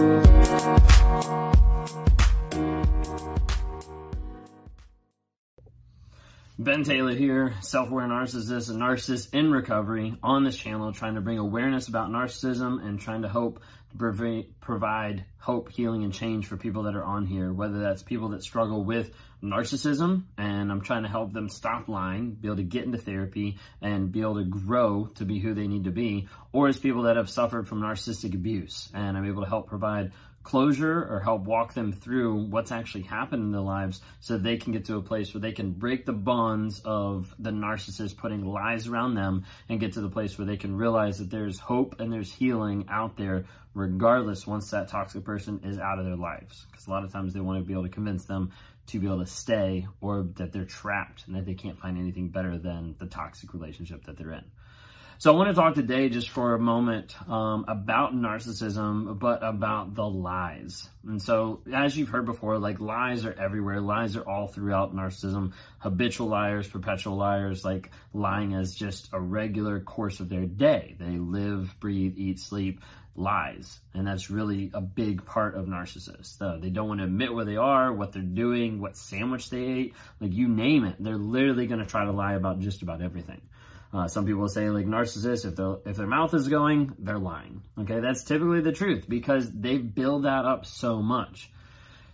Thank you. Ben Taylor here, self-aware narcissist, a narcissist in recovery on this channel, trying to bring awareness about narcissism and trying to hope to provide hope, healing, and change for people that are on here, whether that's people that struggle with narcissism, and I'm trying to help them stop lying, be able to get into therapy, and be able to grow to be who they need to be, or as people that have suffered from narcissistic abuse, and I'm able to help provide closure or help walk them through what's actually happened in their lives so they can get to a place where they can break the bonds of the narcissist putting lies around them and get to the place where they can realize that there's hope and there's healing out there regardless once that toxic person is out of their lives because a lot of times they want to be able to convince them to be able to stay or that they're trapped and that they can't find anything better than the toxic relationship that they're in. So I want to talk today just for a moment um, about narcissism, but about the lies. And so, as you've heard before, like lies are everywhere. Lies are all throughout narcissism. Habitual liars, perpetual liars, like lying as just a regular course of their day. They live, breathe, eat, sleep, lies. And that's really a big part of narcissists. Uh, they don't want to admit where they are, what they're doing, what sandwich they ate, like you name it. They're literally going to try to lie about just about everything. Uh, some people say like narcissists, if their if their mouth is going, they're lying. Okay, that's typically the truth because they build that up so much.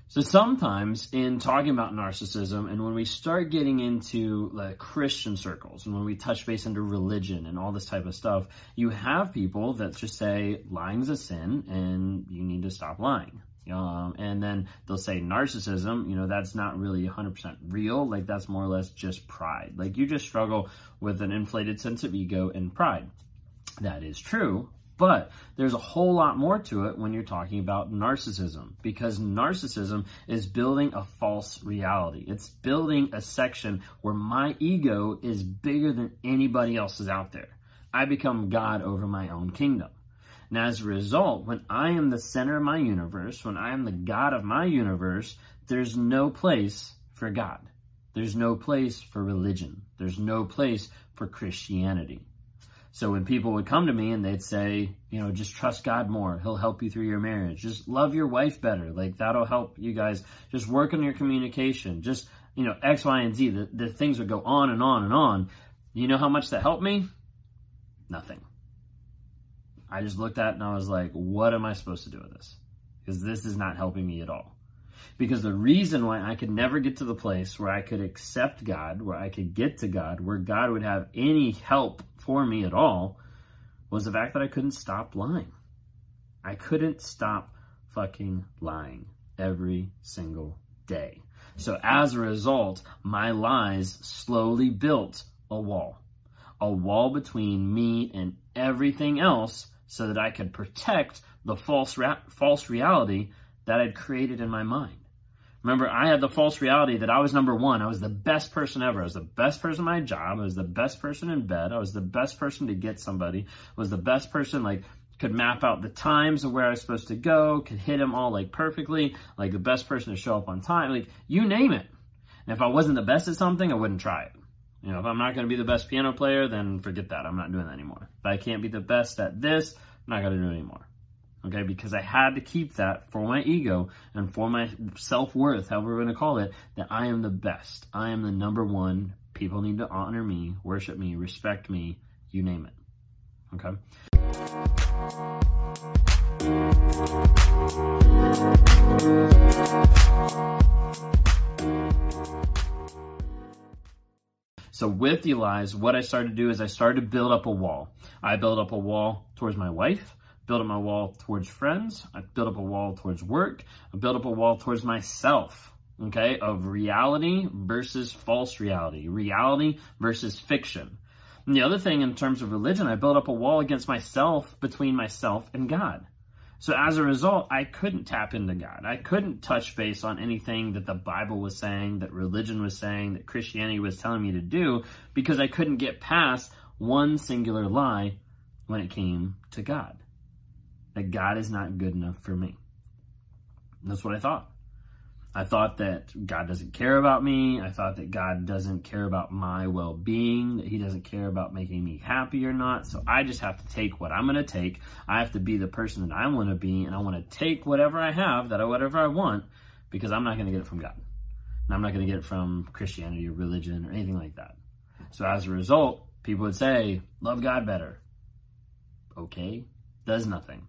So sometimes in talking about narcissism and when we start getting into like Christian circles and when we touch base into religion and all this type of stuff, you have people that just say lying's a sin and you need to stop lying. Um, and then they'll say narcissism, you know, that's not really 100% real. Like that's more or less just pride. Like you just struggle with an inflated sense of ego and pride. That is true. But there's a whole lot more to it when you're talking about narcissism because narcissism is building a false reality. It's building a section where my ego is bigger than anybody else's out there. I become God over my own kingdom. And as a result, when I am the center of my universe, when I am the God of my universe, there's no place for God. There's no place for religion. There's no place for Christianity. So when people would come to me and they'd say, you know, just trust God more. He'll help you through your marriage. Just love your wife better. Like that'll help you guys. Just work on your communication. Just, you know, X, Y, and Z. The, the things would go on and on and on. You know how much that helped me? Nothing. I just looked at it and I was like, what am I supposed to do with this? Because this is not helping me at all. Because the reason why I could never get to the place where I could accept God, where I could get to God, where God would have any help for me at all, was the fact that I couldn't stop lying. I couldn't stop fucking lying every single day. So as a result, my lies slowly built a wall. A wall between me and everything else so that I could protect the false, false reality that I'd created in my mind. Remember, I had the false reality that I was number one. I was the best person ever. I was the best person at my job. I was the best person in bed. I was the best person to get somebody. I was the best person, like, could map out the times of where I was supposed to go, could hit them all, like, perfectly, like, the best person to show up on time. Like, you name it. And if I wasn't the best at something, I wouldn't try it. You know, if I'm not going to be the best piano player, then forget that. I'm not doing that anymore. If I can't be the best at this, I'm not going to do it anymore. Okay, because I had to keep that for my ego and for my self-worth, however we're going to call it, that I am the best. I am the number one. People need to honor me, worship me, respect me, you name it. Okay? So with the lies, what I started to do is I started to build up a wall. I built up a wall towards my wife, built up my wall towards friends, I built up a wall towards work, I built up a wall towards myself, okay, of reality versus false reality, reality versus fiction. And the other thing in terms of religion, I built up a wall against myself between myself and God. So as a result, I couldn't tap into God. I couldn't touch base on anything that the Bible was saying, that religion was saying, that Christianity was telling me to do, because I couldn't get past one singular lie when it came to God. That God is not good enough for me. That's what I thought. I thought that God doesn't care about me. I thought that God doesn't care about my well being, that He doesn't care about making me happy or not. So I just have to take what I'm going to take. I have to be the person that I want to be, and I want to take whatever I have, that I, whatever I want, because I'm not going to get it from God. And I'm not going to get it from Christianity or religion or anything like that. So as a result, people would say, love God better. Okay, does nothing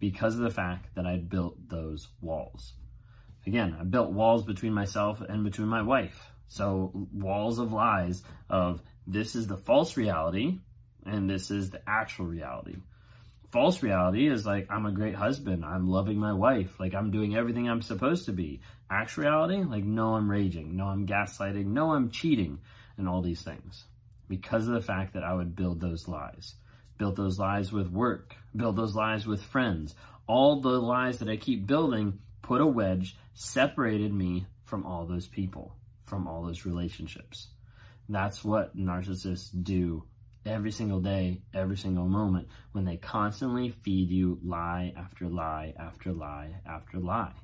because of the fact that I built those walls. Again, I built walls between myself and between my wife. So walls of lies of this is the false reality and this is the actual reality. False reality is like I'm a great husband, I'm loving my wife, like I'm doing everything I'm supposed to be. Actual reality, like no, I'm raging, no, I'm gaslighting, no, I'm cheating, and all these things. Because of the fact that I would build those lies. Build those lies with work, build those lies with friends. All the lies that I keep building put a wedge, separated me from all those people, from all those relationships. That's what narcissists do every single day, every single moment, when they constantly feed you lie after lie after lie after lie.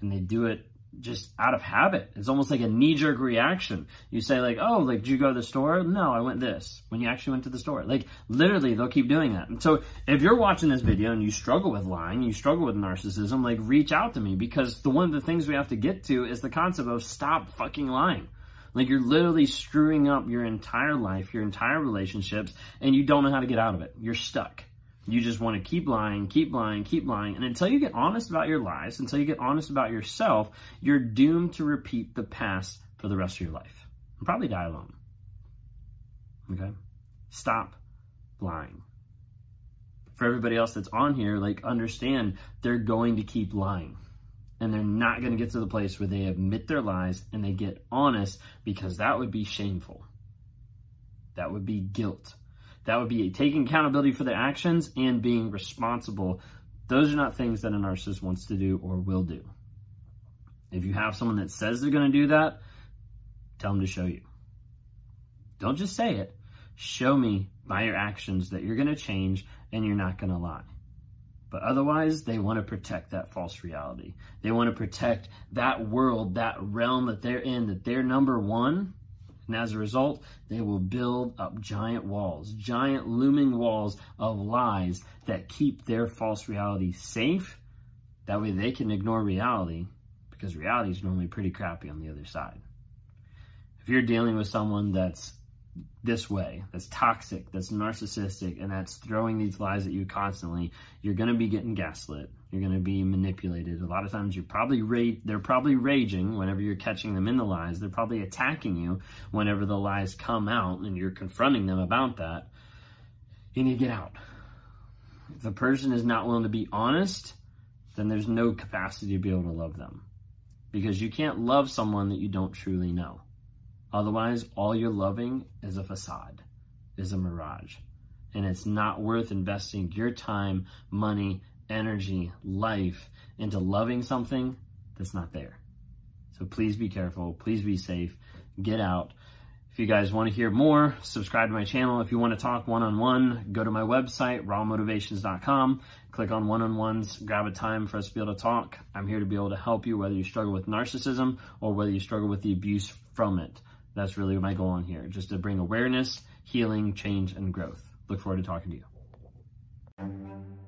And they do it just out of habit. It's almost like a knee jerk reaction. You say like, "Oh, like did you go to the store?" No, I went this. When you actually went to the store, like literally, they'll keep doing that. And so, if you're watching this video and you struggle with lying, you struggle with narcissism, like reach out to me because the one of the things we have to get to is the concept of stop fucking lying. Like you're literally screwing up your entire life, your entire relationships, and you don't know how to get out of it. You're stuck. You just want to keep lying, keep lying, keep lying. And until you get honest about your lies, until you get honest about yourself, you're doomed to repeat the past for the rest of your life and probably die alone. Okay? Stop lying. For everybody else that's on here, like understand they're going to keep lying. And they're not going to get to the place where they admit their lies and they get honest because that would be shameful. That would be guilt. That would be taking accountability for their actions and being responsible. Those are not things that a narcissist wants to do or will do. If you have someone that says they're going to do that, tell them to show you. Don't just say it. Show me by your actions that you're going to change and you're not going to lie. But otherwise, they want to protect that false reality. They want to protect that world, that realm that they're in, that they're number one and as a result, they will build up giant walls, giant looming walls of lies that keep their false reality safe. That way they can ignore reality because reality is normally pretty crappy on the other side. If you're dealing with someone that's this way, that's toxic, that's narcissistic, and that's throwing these lies at you constantly, you're going to be getting gaslit. You're going to be manipulated. A lot of times, you're probably ra- they're probably raging whenever you're catching them in the lies. They're probably attacking you whenever the lies come out, and you're confronting them about that. You need to get out. If the person is not willing to be honest, then there's no capacity to be able to love them, because you can't love someone that you don't truly know. Otherwise, all you're loving is a facade, is a mirage. And it's not worth investing your time, money, energy, life into loving something that's not there. So please be careful. Please be safe. Get out. If you guys want to hear more, subscribe to my channel. If you want to talk one on one, go to my website, rawmotivations.com. Click on one on ones, grab a time for us to be able to talk. I'm here to be able to help you, whether you struggle with narcissism or whether you struggle with the abuse from it. That's really my goal on here, just to bring awareness, healing, change, and growth. Look forward to talking to you.